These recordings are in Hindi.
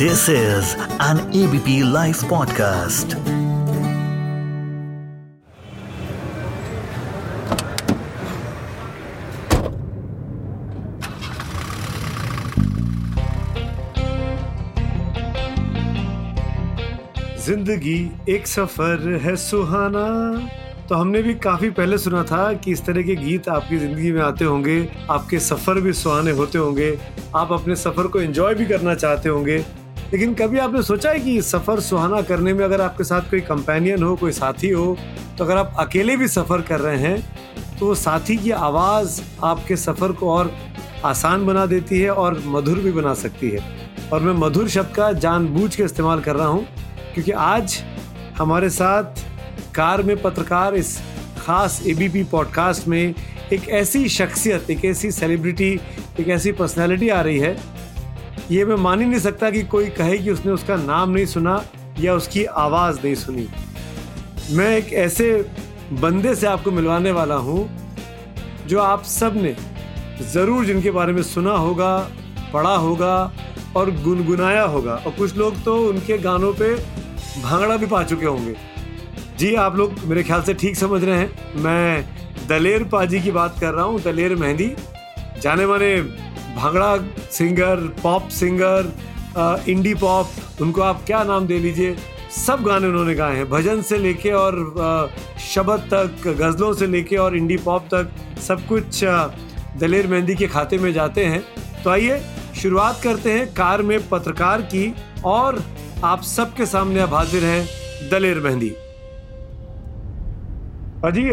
This is an ABP Life podcast. ज़िंदगी एक सफ़र है सुहाना तो हमने भी काफ़ी पहले सुना था कि इस तरह के गीत आपकी ज़िंदगी में आते होंगे, आपके सफ़र भी सुहाने होते होंगे, आप अपने सफ़र को एंजॉय भी करना चाहते होंगे लेकिन कभी आपने सोचा है कि सफ़र सुहाना करने में अगर आपके साथ कोई कंपेनियन हो, कोई साथी हो तो अगर आप अकेले भी सफ़र कर रहे हैं तो वो साथी की आवाज़ आपके सफ़र को और आसान बना देती है और मधुर भी बना सकती है। और मैं मधुर शब्द का जानबूझ के इस्तेमाल कर रहा हूँ, क्योंकि आज हमारे साथ कार में पत्रकार इस खास एबीपी पॉडकास्ट में एक ऐसी शख्सियत, एक ऐसी सेलिब्रिटी एक ऐसी पर्सनैलिटी आ रही है ये मैं मान ही नहीं सकता कि कोई कहे कि उसने उसका नाम नहीं सुना या उसकी आवाज़ नहीं सुनी। मैं एक ऐसे बंदे से आपको मिलवाने वाला हूँ, जो आप सबने ज़रूर जिनके बारे में सुना होगा, पढ़ा होगा और गुनगुनाया होगा। और कुछ लोग तो उनके गानों पे भांगड़ा भी पा चुके होंगे। जी, आप लोग मेरे ख्याल से ठीक समझ रहे हैं। मैं दलेर पाजी की बात कर रहा हूँ, दलेर मेहंदी। जाने माने bhangra singer, pop singer indie pop उनको आप क्या नाम दे लीजिए? सब गाने उन्होंने गाए हैं। भजन से लेके और शबद तक, गज़लों से लेके और इंडी पॉप तक सब कुछ दलेर मेहंदी के खाते में जाते हैं। तो आइए, शुरुआत करते हैं कार में पत्रकार की और आप सबके सामने अब हाजिर हैं दलेर मेहंदी। अजी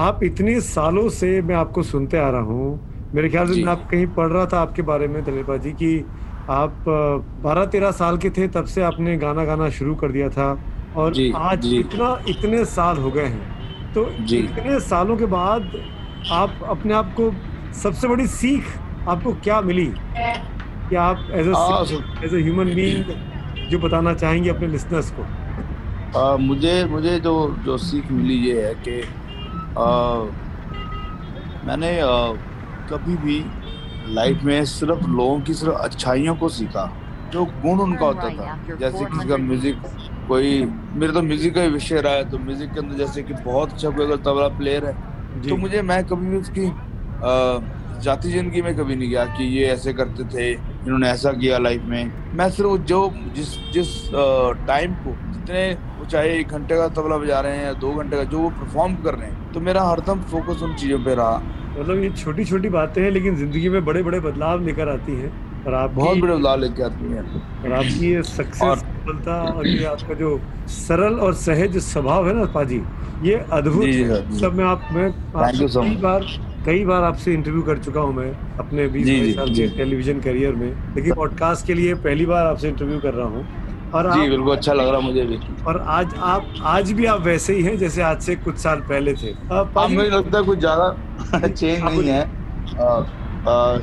आप इतने सालों से मैं आपको सुनते आ रहा हूँ। मेरे ख्याल से मैं आप कहीं पढ़ रहा था आपके बारे में दलेर बाजी की आप बारह तेरह साल के थे तब से आपने गाना गाना शुरू कर दिया था और जी, आज जी. इतना इतने साल हो गए हैं। तो इतने सालों के बाद आप अपने आप को सबसे बड़ी सीख आपको क्या मिली? कि आप एज एज ह्यूमन बीइंग जो। बताना चाहेंगे अपने लिसनर्स को। आ, मुझे मुझे जो जो सीख मिली ये है कि मैंने आ, कभी भी लाइफ में सिर्फ़ लोगों की सिर्फ़ अच्छाइयों को सीखा जो गुण उनका होता था। जैसे किसी का म्यूज़िक कोई मेरे तो म्यूज़िक का ही विषय रहा है तो म्यूज़िक के अंदर जैसे कि बहुत अच्छा कोई अगर तबला प्लेयर है तो मुझे मैं कभी भी उसकी जाति ज़िंदगी में कभी नहीं गया कि ये ऐसे करते थे इन्होंने ऐसा किया लाइफ में। मैं सिर्फ़ जो जिस जिस टाइम को जितने वो चाहे एक घंटे का तबला बजा रहे हैं या दो घंटे का जो वो परफॉर्म कर रहे हैं तो मेरा हरदम फोकस उन चीज़ों पे रहा। मतलब ये छोटी छोटी बातें हैं लेकिन ज़िंदगी में बड़े बड़े बदलाव लेकर आती हैं और आप बहुत बड़े बदलाव लेकर आती हैं। और आपकी ये सक्सेस सफलता और ये आपका जो सरल और सहज स्वभाव है ना पाजी ये अद्भुत सब में आप मैं कई बार कई बार आपसे इंटरव्यू कर चुका हूँ मैं अपने बीस साल के टेलीविज़न करियर में। लेकिन पॉडकास्ट के लिए पहली बार आपसे इंटरव्यू कर रहा हूँ। और जी बिल्कुल अच्छा लग रहा मुझे भी। और आज आप आज भी आप वैसे ही हैं जैसे आज से कुछ साल पहले थे। मुझे लगता है कुछ ज़्यादा चेंज नहीं है। आ, आ,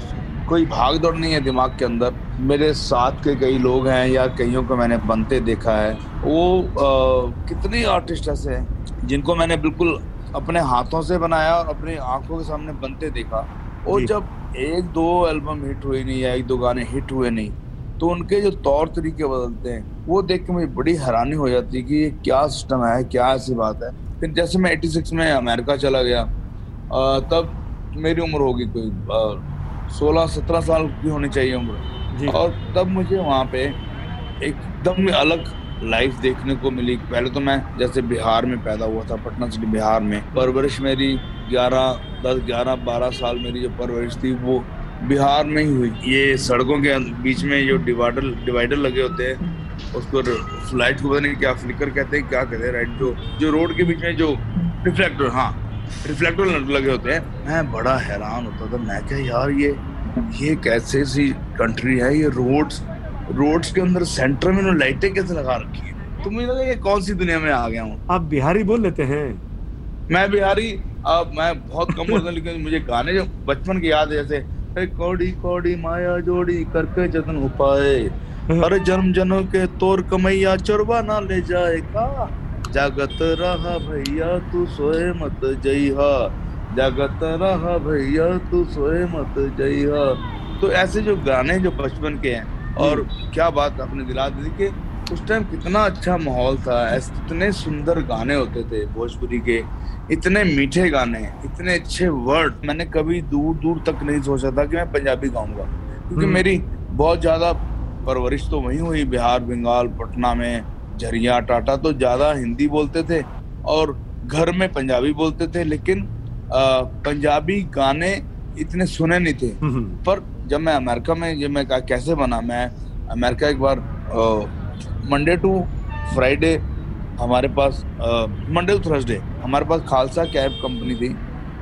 कोई भाग दौड़ नहीं है दिमाग के अंदर। मेरे साथ के कई लोग हैं या कईयों को मैंने बनते देखा है। वो आ, कितने आर्टिस्ट ऐसे हैं जिनको मैंने बिल्कुल अपने हाथों से बनाया और अपनी आँखों के सामने बनते देखा। और जब एक दो एल्बम हिट हुए नहीं या एक दो गाने हिट हुए नहीं तो उनके जो तौर तरीके बदलते हैं वो देख के मुझे बड़ी हैरानी हो जाती है कि ये क्या सिस्टम है क्या ऐसी बात है। फिर जैसे मैं 86 में अमेरिका चला गया तब मेरी उम्र होगी कोई सोलह सत्रह साल की होनी चाहिए उम्र। और तब मुझे वहाँ पे एकदम अलग लाइफ देखने को मिली। पहले तो मैं जैसे बिहार में पैदा हुआ था पटना सिटी बिहार में। परवरिश मेरी ग्यारह दस ग्यारह बारह साल मेरी जो परवरिश थी वो बिहार में ही हुई। ये सड़कों के बीच में जो डिवाइडर डिवाइडर लगे होते हैं उसको फ़्लाइट को पता नहीं क्या फ्लिकर कहते हैं क्या कहते हैं राइट जो जो रोड के बीच में जो रिफ्लेक्टर हाँ रिफ्लेक्टर लगे होते हैं। मैं बड़ा हैरान होता था मैं क्या यार ये ये कैसे सी कंट्री है ये रोड्स रोड्स के अंदर सेंटर में लाइटें कैसे लगा रखी है? तो मुझे लगा ये कौन सी दुनिया में आ गया हूँ। आप बिहारी बोल लेते हैं। मैं बिहारी अब मैं बहुत कम बोलता लेकिन मुझे गाने जो बचपन की याद है जैसे कौड़ी कौड़ी माया जोड़ी करके जतन उपाय हर जन्म जन्म के तोर कमैया चोरवा ना ले जाएगा। जागत रहा भैया तू सोए मत जइहा। जागत रहा भैया तू सोए मत जइहा। तो ऐसे जो गाने जो बचपन के हैं और क्या बात आपने दिला दी। कि उस टाइम कितना अच्छा माहौल था ऐसे इतने सुंदर गाने होते थे भोजपुरी के इतने मीठे गाने इतने अच्छे वर्ड मैंने कभी दूर दूर तक नहीं सोचा था कि मैं पंजाबी गाऊँगा क्योंकि हम्म। मेरी बहुत ज़्यादा परवरिश तो वही हुई बिहार बंगाल पटना में झरिया टाटा तो ज़्यादा हिंदी बोलते थे और घर में पंजाबी बोलते थे लेकिन अ, पंजाबी गाने इतने सुने नहीं थे। हम्म, पर जब मैं अमेरिका में ये मैं कैसे बना? मैं अमेरिका एक बार मंडे टू फ्राइडे हमारे पास मंडे टू थर्सडे हमारे पास खालसा कैब कंपनी थी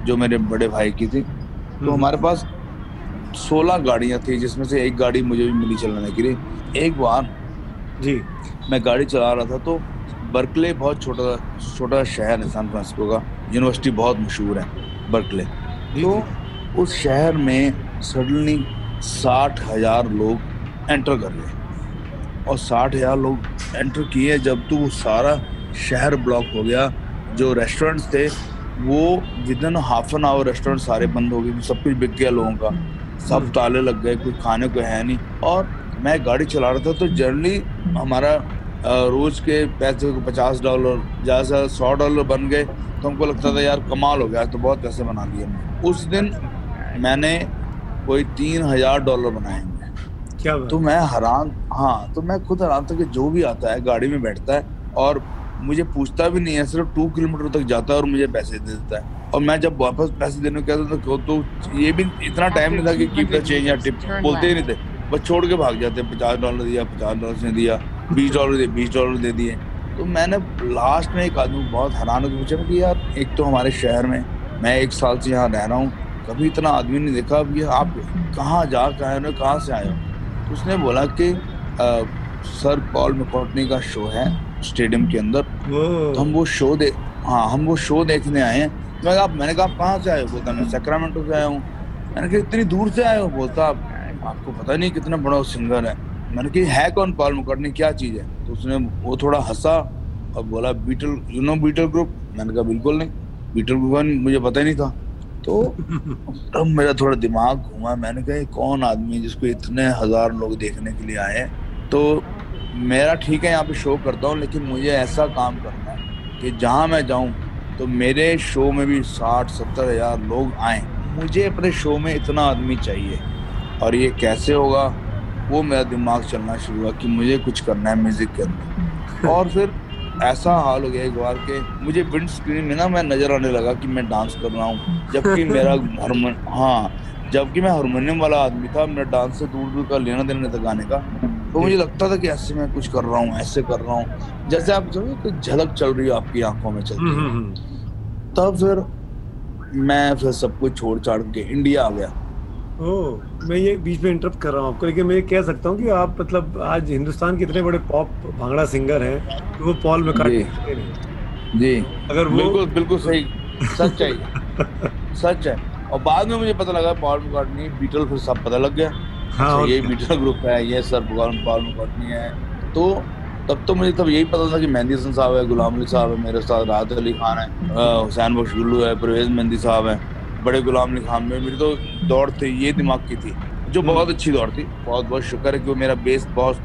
जो मेरे बड़े भाई की थी। तो हम्म। हमारे पास सोलह गाड़ियाँ थी जिसमें से एक गाड़ी मुझे भी मिली चलाने के लिए। एक बार जी। मैं गाड़ी चला रहा था तो बर्कले बहुत छोटा छोटा शहर है सैन फ्रांसिस्को का। यूनिवर्सिटी बहुत मशहूर है बर्कले। तो उस शहर में सडनली साठ हज़ार लोग एंटर कर गए और साठ हज़ार लोग एंटर किए जब तो वो सारा शहर ब्लॉक हो गया। जो रेस्टोरेंट्स थे वो within half an hour restaurant सारे बंद हो गए। सब कुछ बिक गया लोगों का। सब ताले लग गए कुछ खाने को है नहीं। और मैं गाड़ी चला रहा था तो जनरली हमारा रोज के पैसे को पचास डॉलर ज़्यादा से सौ डॉलर बन गए। तो हमको लगता था यार कमाल हो गया तो बहुत पैसे बना लिए उस दिन मैंने कोई तीन हज़ार डॉलर बनाए। क्या तो मैं हैरान हाँ तो मैं खुद हैरान था कि जो भी आता है गाड़ी में बैठता है और मुझे पूछता भी नहीं है सिर्फ़ टू किलोमीटर तक जाता है और मुझे पैसे दे देता है। और मैं जब वापस पैसे देने को कहता था तो, तो ये भी इतना टाइम नहीं था कि कीप द चेंज या टिप बोलते ही नहीं थे। बस छोड़ के भाग जाते पचास डॉलर दिया पचास डॉलर ने दिया बीस डॉलर दिए बीस डॉलर दे दिए। तो मैंने लास्ट में एक आदमी बहुत हैरान होकर पूछा कि यार एक तो हमारे शहर में मैं एक साल से यहाँ रह रहा हूँ कभी इतना आदमी नहीं देखा अब ये आप कहाँ जा कहाँ कहाँ से आए हो? उसने बोला कि सर पॉल मैकॉर्टनी का शो है स्टेडियम के अंदर। तो हम वो शो दे हाँ हम वो शो देखने आए हैं। तो मैं आप मैंने कहा आप कहाँ से आए हो? बोलता मैं सैक्रामेंटो से आया हूँ। मैंने कहा इतनी दूर से आए हो? बोलता आप आपको पता नहीं कितना बड़ा सिंगर है। मैंने कहा है कौन पॉल मैकॉर्टनी क्या चीज़ है? तो उसने वो थोड़ा हंसा और बोला Beatle you know Beatle group? मैंने कहा बिल्कुल नहीं। बीटल ग्रुप मुझे पता ही नहीं था। तो तब मेरा थोड़ा दिमाग घूमा। मैंने कहा कौन आदमी जिसको इतने हज़ार लोग देखने के लिए आए तो मेरा ठीक है, यहाँ पे शो करता हूँ, लेकिन मुझे ऐसा काम करना है कि जहाँ मैं जाऊँ तो मेरे शो में भी साठ, सत्तर हज़ार लोग आए। मुझे अपने शो में इतना आदमी चाहिए, और ये कैसे होगा, वो मेरा दिमाग चलना शुरू हुआ कि मुझे कुछ करना है म्यूज़िक के अंदर। और फिर ऐसा हाल हो गया एक बार के मुझे विंड स्क्रीन में ना मैं नज़र आने लगा कि मैं डांस कर रहा हूँ जबकि मेरा हारमोन हाँ जबकि मैं हारमोनियम वाला आदमी था मेरा डांस से दूर दूर का लेना देना था गाने का तो मुझे लगता था कि ऐसे मैं कुछ कर रहा हूँ ऐसे कर रहा हूँ। जैसे आप जो कोई झलक चल रही है आपकी आँखों में चलती हम्म, हम्म, हम्म। तब फिर मैं फिर सब कुछ छोड़ छाड़ के इंडिया आ गया। ओह मैं ये बीच में इंटरप्ट कर रहा हूँ आपको लेकिन मैं ये कह सकता हूँ कि आप मतलब आज हिंदुस्तान के इतने बड़े पॉप भांगड़ा सिंगर हैं कि वो पॉल मैकार्टनी जी। जी। अगर वो बिल्कुल बिल्कुल सही। सच है सच है। और बाद में मुझे पता लगा पॉल मैकार्टनी बीटल फिर सब पता लग गया। हाँ अच्छा, ये बीटल ग्रुप है ये सर पॉल मैकार्टनी है। तो तब तो मुझे तब यही पता था कि मेहंदी हसन साहब है गुलाम अली साहब है मेरे साथ राहत अली खान है अ, हुसैन बख्शुल्लू है परवेज मेहंदी साहब है। बड़े गुलाम अली खान में मेरी तो दौड़ थी ये दिमाग की थी जो हम्म। बहुत अच्छी दौड़ थी। बहुत बहुत शुक्र है कि वो मेरा बेस बहुत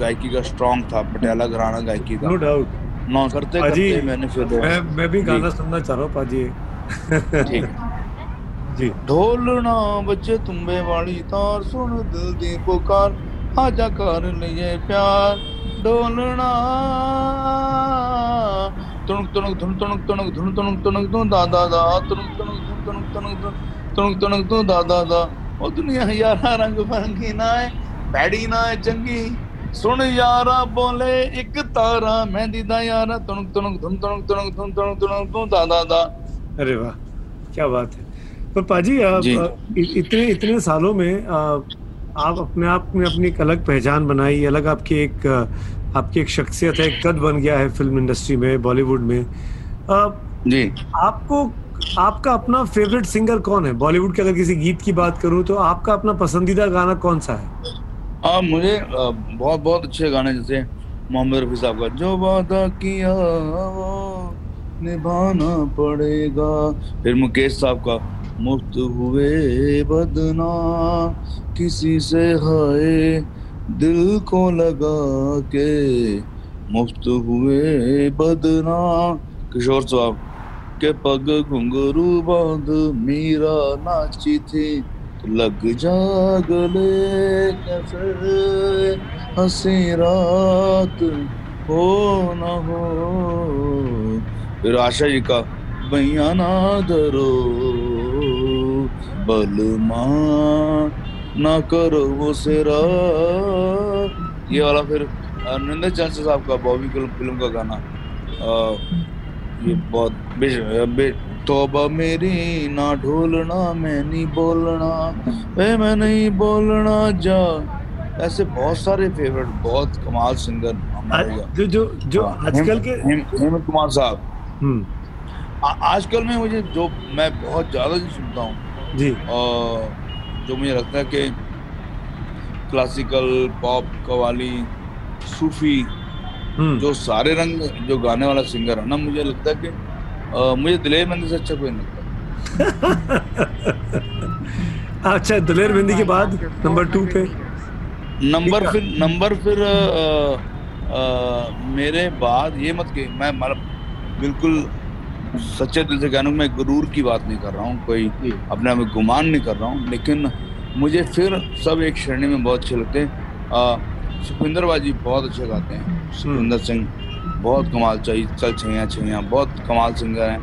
गायकी का स्ट्रांग था पटियाला घराना गायकी का। नो डाउट नौ करते करते मैंने फिर मैं मैं भी गाना सुनना चाह रहा हूँ पाजी। ठीक। जी। ढोलना बच्चे तुम्बे वाली तार सुन दिल दी पुकार आजा कर लिए प्यार। ढोलना तुणुक तुणुक धुन तुणुक तुणुक धुन तुणुक तुणुक धुन दा दा दा तुणुक तुणुक तुणुक तुणुक धुन तुणुक तुणुक दा दा दा। ओ दुनिया यारा रंग बरंगी ना है भैड़ी ना है चंगी। सुन यारा बोले एक तारा मेहंदी दा यारा। तुणुक तुणुक धुन तुणुक तुणुक धुन तुणुक तुणुक धुन दा दा दा। अरे वाह क्या बात है। पर पाजी आप इतने इतने सालों में आप अपने आप में अपनी एक अलग पहचान बनाई अलग आपकी एक आपकी एक शख्सियत है एक कद बन गया है फ़िल्म इंडस्ट्री में बॉलीवुड में। अ, जी। आपको आपका अपना फेवरेट सिंगर कौन है? बॉलीवुड के अगर किसी गीत की बात करूँ तो आपका अपना पसंदीदा गाना कौन सा है? हाँ मुझे अ, बहुत बहुत अच्छे गाने जैसे मोहम्मद रफी साहब का जो वादा किया वो निभाना पड़ेगा। फिर मुकेश साहब का मुफ़्त हुए बदना किसी से हाय दिल को लगा के। मुफ़्त हुए बदना किशोर साहब के पग घुंघरू बाँध मीरा नाची थी। लग जा गले हँसी रात हो न हो। फिर आशा जी का भैया ना धरो बलमा ना करो वो सेरा ये वाला फिर नंदन चांसा साहब का बॉबी फ़िल्म का गाना। अ, ये बहुत तोबा मेरी ना ढोलना मैं नहीं बोलना। वे मैं नहीं बोलना जा। ऐसे बहुत सारे फेवरेट बहुत कमाल सिंगर जो जो जो हाँ, आजकल के हेम- हेम- हेमंत कुमार साहब। हम्म। आजकल में मुझे जो मैं बहुत ज़्यादा जो सुनता हूँ जी। और जो मुझे लगता है कि क्लासिकल पॉप कवाली सूफी हम्म। जो सारे रंग जो गाने वाला सिंगर है ना मुझे लगता है कि मुझे दिलेर मेहंदी से अच्छा कोई नहीं लगता। अच्छा दलेर मेहंदी के बाद नंबर टू पे? नंबर फिर नंबर फिर अ, अ, मेरे बाद ये मत के मैं मतलब बिल्कुल सच्चे दिल से कहना मैं गुरूर की बात नहीं कर रहा हूँ कोई अपने आप में गुमान नहीं कर रहा हूँ लेकिन मुझे फिर सब एक श्रेणी में बहुत अच्छे लगते हैं। सुखविंदर बाजी बहुत अच्छे गाते हैं सुखविंदर सिंह। बहुत कमाल चाहिए चल छैया छैया बहुत कमाल सिंगर हैं।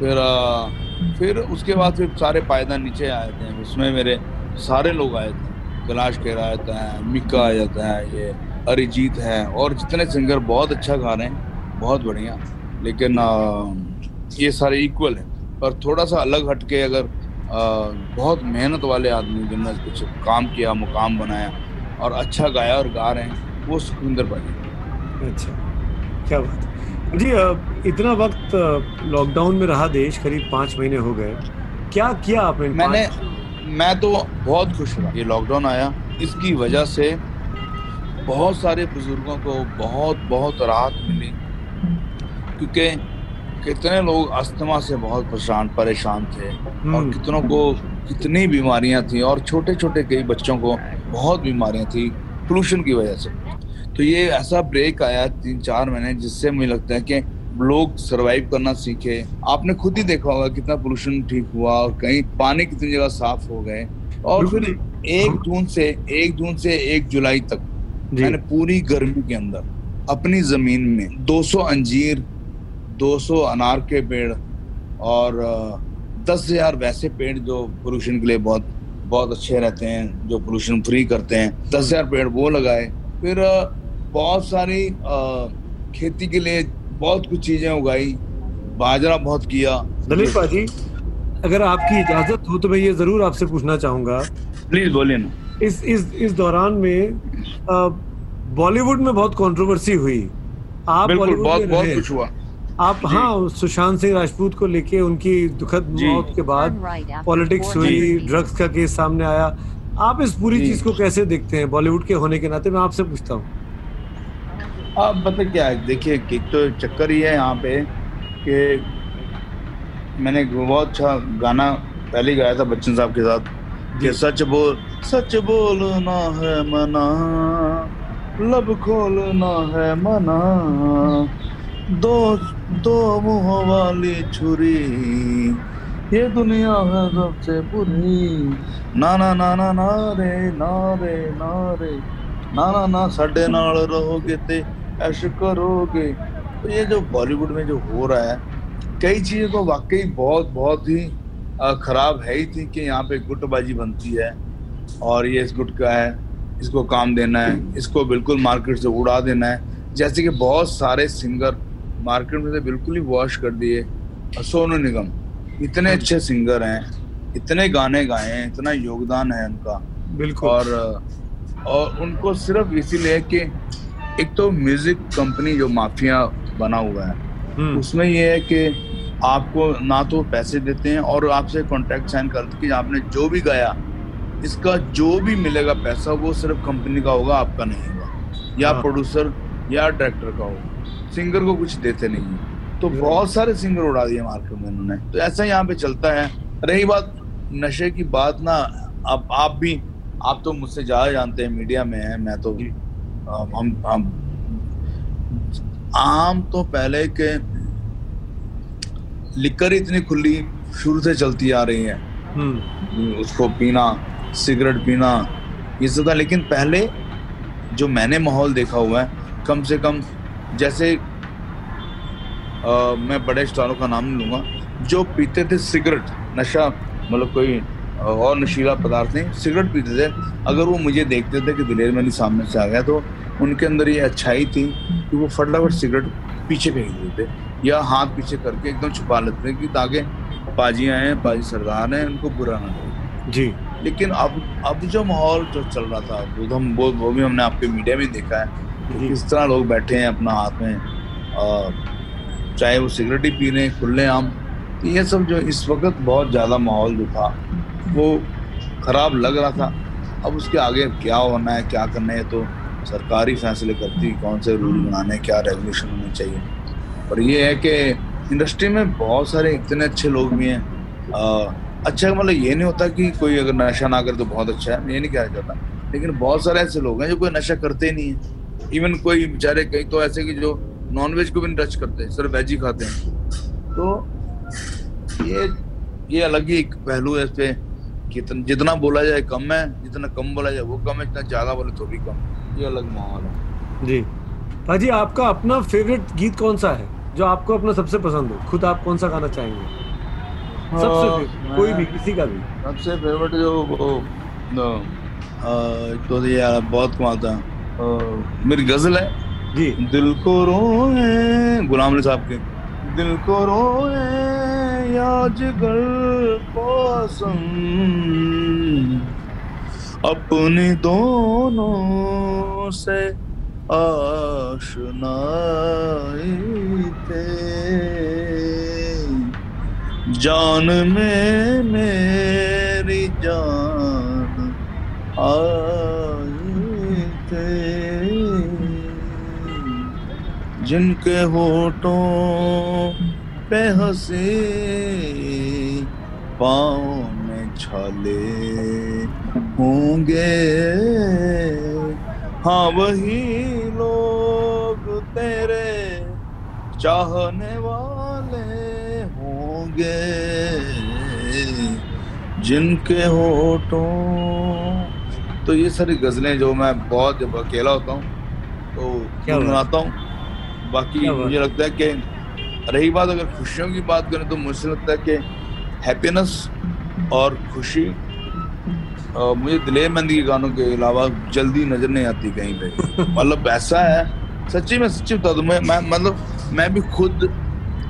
फिर अ, फिर उसके बाद फिर सारे पायदान नीचे आए थे। उसमें मेरे सारे लोग आए थे। कैलाश खेरा आ जाता है मिक्का आ जाता है ये अरिजीत है और जितने सिंगर बहुत अच्छा गा रहे हैं बहुत बढ़िया। लेकिन अ, ये सारे इक्वल हैं। पर थोड़ा सा अलग हटके अगर अ, बहुत मेहनत वाले आदमी जिन्होंने कुछ काम किया मुकाम बनाया और अच्छा गाया और गा रहे हैं वो सुखविंदर बाजी अच्छा। क्या बात जी इतना वक्त लॉकडाउन में रहा देश करीब पाँच महीने हो गए। क्या किया आपने मैंने मैं तो बहुत खुश रहा ये लॉकडाउन आया इसकी वजह से बहुत सारे बुज़ुर्गों को बहुत बहुत राहत मिली। क्योंकि कितने लोग अस्थमा से बहुत परेशान परेशान थे और हम्म, कितनों को कितनी बीमारियाँ थी और छोटे छोटे कई बच्चों को बहुत बीमारियाँ थी पोल्यूशन की वजह से। तो ये ऐसा ब्रेक आया तीन चार महीने जिससे मुझे लगता है कि लोग सरवाइव करना सीखे। आपने खुद ही देखा होगा कितना पोल्यूशन ठीक हुआ और कहीं पानी कितनी जगह साफ़ हो गए। और फिर एक जून से एक जून से एक जुलाई तक मैंने पूरी गर्मी के अंदर अपनी ज़मीन में 200 अंजीर 200 अनार के पेड़ और दस हज़ार वैसे पेड़ जो पोल्यूशन के लिए बहुत बहुत अच्छे रहते हैं जो पोल्यूशन फ्री करते हैं। दस हज़ार पेड़ वो लगाए। फिर बहुत सारी खेती के लिए बहुत कुछ चीज़ें उगाई। बाजरा बहुत किया। दलीप भाजी अगर आपकी इजाज़त हो तो मैं ये ज़रूर आपसे पूछना चाहूँगा। प्लीज़ बोलिए ना। इस इस इस दौरान में बॉलीवुड में बहुत कंट्रोवर्सी हुई। आप बॉलीवुड बहुत में बहुत रहे। कुछ हुआ। आप हाँ सुशांत सिंह राजपूत को लेके उनकी दुखद मौत के बाद पॉलिटिक्स हुई ड्रग्स का केस सामने आया। आप इस पूरी चीज़ को कैसे देखते हैं? बॉलीवुड के होने के नाते मैं आपसे पूछता हूँ। अब पता क्या है देखिए एक तो चक्कर ही है यहाँ पे कि मैंने एक बहुत अच्छा गाना पहले ही गाया था बच्चन साहब के साथ कि सच बोल सच बोलना है मना लब खोलना है मना दो दो मुंह वाली छुरी ये दुनिया है सबसे बुरी ना ना ना ना ना रे ना रे ना रे ना ना ना ਸਾਡੇ ਨਾਲ ਰਹੋਗੇ ਤੇ ऐश करोगे? तो ये जो बॉलीवुड में जो हो रहा है कई चीज़ें तो वाकई बहुत बहुत ही खराब है ही थी कि यहाँ पे गुटबाजी बनती है और ये इस गुट का है इसको काम देना है इसको बिल्कुल मार्केट से उड़ा देना है। जैसे कि बहुत सारे सिंगर मार्केट में से बिल्कुल ही वॉश कर दिए सोनू निगम इतने अच्छे सिंगर हैं इतने गाने गाए हैं इतना योगदान है उनका। बिल्कुल। और और उनको सिर्फ़ इसीलिए कि एक तो म्यूज़िक कंपनी जो माफिया बना हुआ है हम्म, उसमें ये है कि आपको ना तो पैसे देते हैं और आपसे कॉन्ट्रैक्ट साइन करते कि आपने जो भी गाया इसका जो भी मिलेगा पैसा वो सिर्फ़ कंपनी का होगा आपका नहीं होगा। या हाँ। प्रोड्यूसर या डायरेक्टर का होगा। सिंगर को कुछ देते नहीं है। तो हम्म। बहुत सारे सिंगर उड़ा दिए मार्केट में उन्होंने तो ऐसा यहाँ पे चलता है। रही बात नशे की बात ना अब आप भी आप तो मुझसे ज़्यादा जानते हैं मीडिया में है मैं तो हम हम आम तो पहले के लिकर इतनी खुली शुरू से चलती आ रही है हम्म। उसको पीना सिगरेट पीना ये सब था लेकिन पहले जो मैंने माहौल देखा हुआ है कम से कम जैसे आ, मैं बड़े स्टारों का नाम लूँगा जो पीते थे सिगरेट नशा मतलब कोई और नशीला पदार्थ नहीं सिगरेट पीते थे। अगर वो मुझे देखते थे कि दिलेर मैंने सामने से आ गया तो उनके अंदर ये अच्छाई थी कि वो फटाफट सिगरेट पीछे फेंक देते। या हाथ पीछे करके एकदम छुपा लेते थे कि ताकि पाजी आए पाजी सरदार हैं उनको बुरा ना लगे। जी। लेकिन अब अब जो माहौल जो चल रहा था वो हम वो, वो भी हमने आपके मीडिया में देखा है किस तरह लोग बैठे हैं अपना हाथ में चाहे वो सिगरेट ही पी रहे हैं खुले आम। तो ये सब जो इस वक्त बहुत ज़्यादा माहौल जो था वो ख़राब लग रहा था। अब उसके आगे क्या होना है, क्या करना है तो सरकारी फैसले करती कौन से रूल बनाने क्या रेगुलेशन होने चाहिए। और ये है कि इंडस्ट्री में बहुत सारे इतने अच्छे लोग भी हैं। अच्छा मतलब ये नहीं होता कि कोई अगर नशा ना करे तो बहुत अच्छा है, ये नहीं कहना चाहता लेकिन बहुत सारे ऐसे लोग हैं जो कोई नशा करते नहीं है। इवन कोई बेचारे कई तो ऐसे कि जो नॉन वेज को भी नहीं टच करते, सिर्फ़ वेज ही खाते हैं। तो ये ये अलग ही एक पहलू है इस पे। कितना जितना बोला जाए कम है जितना कम बोला जाए वो कम है जितना ज़्यादा बोले तो भी कम। ये अलग माहौल है। जी। भाजी आपका अपना फेवरेट गीत कौन सा है जो आपको अपना सबसे पसंद हो? खुद आप कौन सा गाना चाहेंगे? सबसे कोई भी किसी का भी। सबसे फेवरेट जो वो तो यार बहुत कमाल था। मेरी गज़ल है। जी। दिल को रोए गुलाम साहब के। दिल को रोए याजगर पसंद अपने दोनों से आशनाई थे। जान में मेरी जान आई थे। जिनके होठों पे हँसी पाँव में छाले होंगे। हाँ वही लोग तेरे चाहने वाले होंगे। जिनके होठों तो ये सारी गजलें जो मैं बहुत जब अकेला होता हूँ तो गुनगुनाता हूँ? बाकी मुझे लगता है कि रही बात अगर खुशियों की बात करें तो मुझे लगता है कि हैप्पीनेस और खुशी। आ, मुझे दिलेर मंदी के गानों के अलावा जल्दी नज़र नहीं आती कहीं पे। मतलब ऐसा है सच्ची में सच्ची बता दू मैं मैं मतलब मैं भी खुद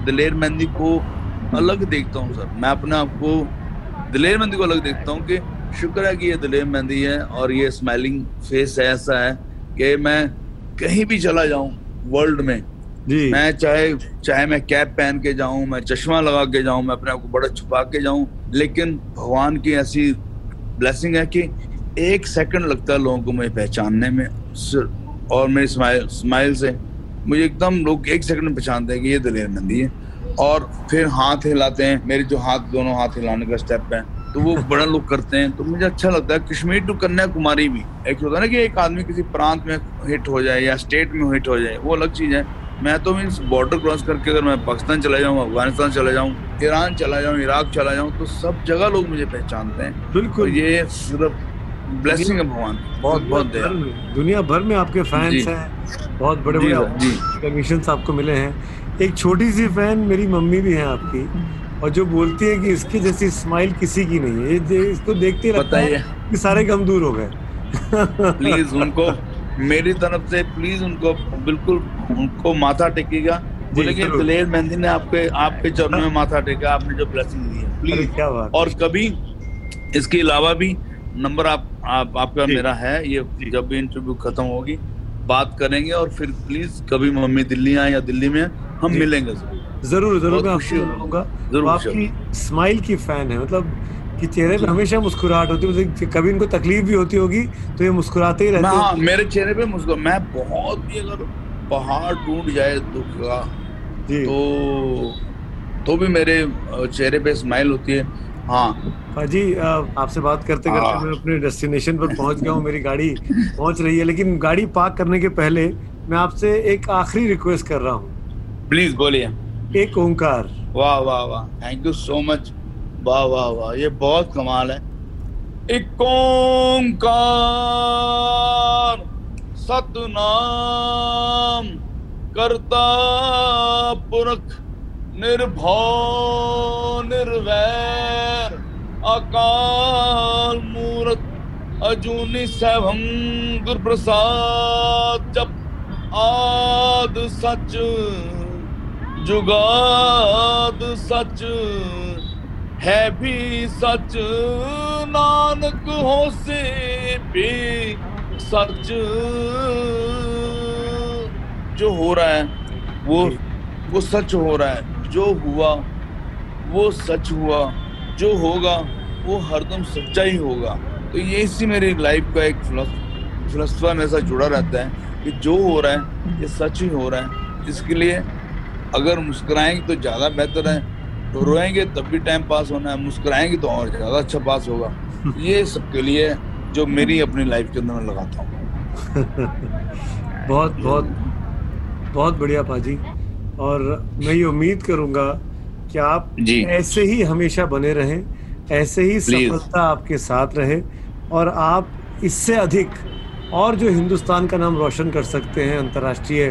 दिलेर मेहंदी को अलग देखता हूँ सर। मैं अपने आप को दिलेर मेहंदी को अलग देखता हूँ कि शुक्र है कि ये दिलेर मेहंदी है और ये स्माइलिंग फेस है ऐसा है कि मैं कहीं भी चला जाऊँ वर्ल्ड में जी। मैं चाहे चाहे मैं कैप पहन के जाऊँ, मैं चश्मा लगा के जाऊँ, मैं अपने आप को बड़ा छुपा के जाऊँ, लेकिन भगवान की ऐसी ब्लेसिंग है कि एक सेकंड लगता है लोगों को मुझे पहचानने में और मेरी स्माइल स्माइल से। मुझे एकदम लोग एक सेकंड में पहचानते हैं कि ये दलेर नंदी है। और फिर हाथ हिलाते हैं, मेरे जो हाथ, दोनों हाथ हिलाने का स्टेप है तो वो बड़ा लोग करते हैं तो मुझे अच्छा लगता है। कश्मीर टू कन्याकुमारी भी एक होता है ना कि एक आदमी किसी प्रांत में हिट हो जाए या स्टेट में हिट हो जाए, वो अलग चीज़ है। मैं तो मीन बॉर्डर क्रॉस करके अगर मैं पाकिस्तान चला जाऊँ अफ़गानिस्तान चला जाऊँ ईरान चला जाऊँ इराक चला जाऊँ तो सब जगह लोग मुझे पहचानते हैं। बिल्कुल। तो ये सिर्फ़ ब्लेसिंग है भगवान बहुत बहुत दया। दुनिया भर में आपके फैंस हैं। बहुत बड़े बड़े रिकॉग्निशन आपको मिले हैं। एक छोटी सी फ़ैन मेरी मम्मी भी है आपकी और जो बोलती है कि इसकी जैसी स्माइल किसी की नहीं है। इसको देखते लगता है कि सारे गम दूर हो गए। प्लीज़ उनको। मेरी तरफ़ से प्लीज़ उनको बिल्कुल उनको माथा टेकेगा। दिलेर मेहंदी ने आपके आपके चरणों में माथा टेका आपने जो ब्लेसिंग दी है। प्लीज़ क्या बात और कभी इसके अलावा भी नंबर आप, आप आपका मेरा है ये जब भी इंटरव्यू खत्म होगी बात करेंगे और फिर प्लीज़ कभी मम्मी दिल्ली आए या दिल्ली में हम मिलेंगे ज़रूर। ज़रूर मैं आपको मिलूँगा। ज़रूर आपकी स्माइल की फ़ैन है मतलब कि चेहरे पे हमेशा मुस्कुराहट होती है कभी इनको तकलीफ़ भी होती होगी तो ये मुस्कुराते ही रहते हाँ। मेरे चेहरे पे मुस्कुरा मैं बहुत भी अगर पहाड़ टूट जाए दुख का तो तो भी मेरे चेहरे पे स्माइल होती है। हाँ। पाजी आपसे बात करते करते हाँ। मैं अपने डेस्टिनेशन पर पहुँच गया हूँ मेरी गाड़ी पहुँच रही है लेकिन गाड़ी पार्क करने के पहले मैं आपसे एक आखिरी रिक्वेस्ट कर रहा हूँ। प्लीज़ बोलिए। एक ओंकार। वाह वाह वाह। थैंक यू सो मच वाह वाह वाह, ये बहुत कमाल है। एक ओंकार सतनाम, करता, पुरख निर्भव निर्वैर, अकाल मूरत अजूनी सैभम गुर प्रसाद जप, आद सच, जुगाद सच। है भी सच नानक हो से भी सच। जो हो रहा है वो वो सच हो रहा है। जो हुआ वो सच हुआ। जो होगा वो हरदम सच्चा ही होगा। तो ये इसी मेरी लाइफ का एक फिलसफा मेरे साथ जुड़ा रहता है कि जो हो रहा है ये सच ही हो रहा है। इसके लिए अगर मुस्कुराएँगे तो ज़्यादा बेहतर है। तो रोएँगे तब भी टाइम पास होना है मुस्कुराएँगे तो और ज़्यादा अच्छा पास होगा। ये सबके लिए जो मेरी अपनी लाइफ के अंदर मैं लगाता हूँ। बहुत बहुत बहुत बढ़िया पाजी। और मैं ये उम्मीद करूँगा कि आप जी। ऐसे ही हमेशा बने रहें ऐसे ही सफलता आपके साथ रहे और आप इससे अधिक और जो हिंदुस्तान का नाम रोशन कर सकते हैं अंतर्राष्ट्रीय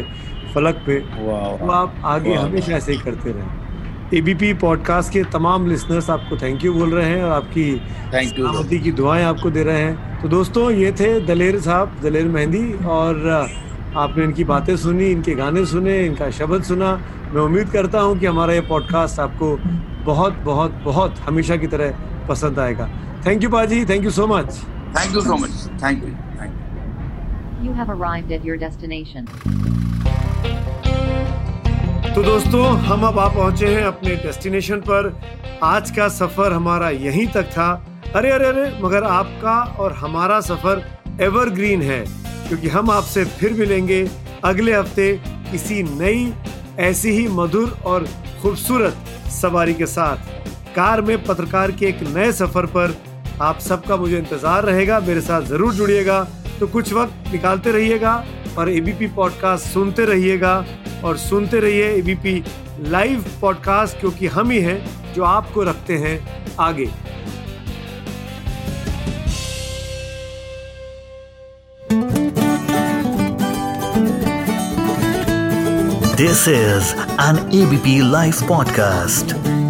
फलक पे वो आप आगे हमेशा ऐसे ही करते रहें। एबीपी पॉडकास्ट के तमाम लिसनर्स आपको थैंक यू बोल रहे हैं और आपकी थैंक यू सलामती की दुआएँ आपको दे रहे हैं। तो दोस्तों ये थे दलेर साहब दलेर मेहंदी और आपने इनकी बातें सुनी इनके गाने सुने इनका शब्द सुना। मैं उम्मीद करता हूँ कि हमारा ये पॉडकास्ट आपको बहुत बहुत बहुत हमेशा की तरह पसंद आएगा। थैंक यू पाजी। Thank you so much thank you so much thank you you You have arrived at your destination. तो दोस्तों, हम अब आ पहुँचे हैं अपने डेस्टिनेशन पर। आज का सफ़र हमारा यहीं तक था। अरे अरे अरे, मगर आपका और हमारा सफ़र एवरग्रीन है, क्योंकि हम आपसे फिर मिलेंगे अगले हफ़्ते किसी नई, ऐसी ही मधुर और खूबसूरत सवारी के साथ। कार में पत्रकार के एक नए सफ़र पर आप सबका मुझे इंतज़ार रहेगा, मेरे साथ ज़रूर जुड़िएगा। तो कुछ वक्त निकालते रहिएगा और एबीपी पॉडकास्ट सुनते रहिएगा। और सुनते रहिए एबीपी लाइव पॉडकास्ट क्योंकि हम ही हैं जो आपको रखते हैं आगे this is an ABP live podcast.